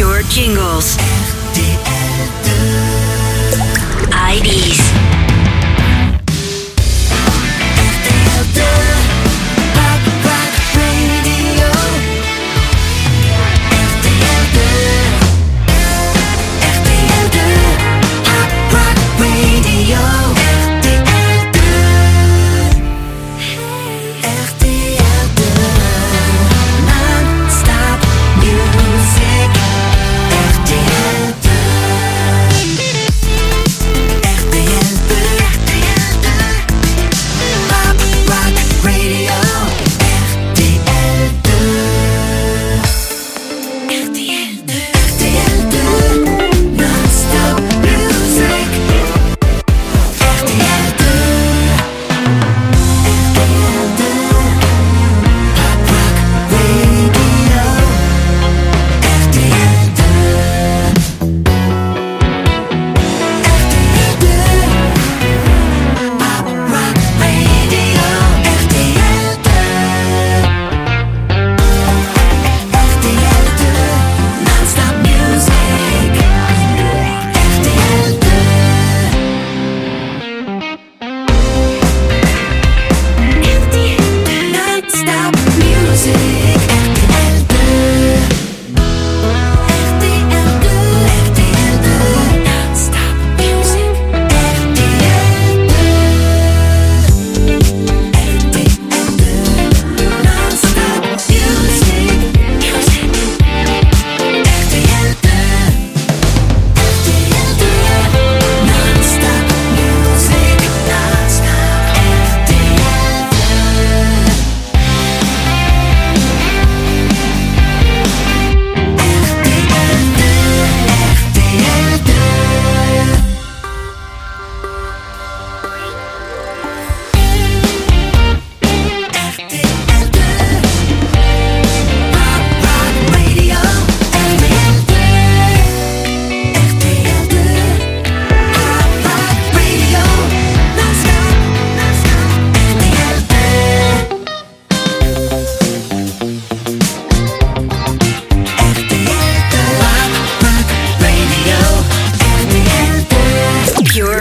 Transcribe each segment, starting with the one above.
Pure jingles. IDs.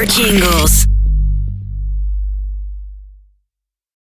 Jingles.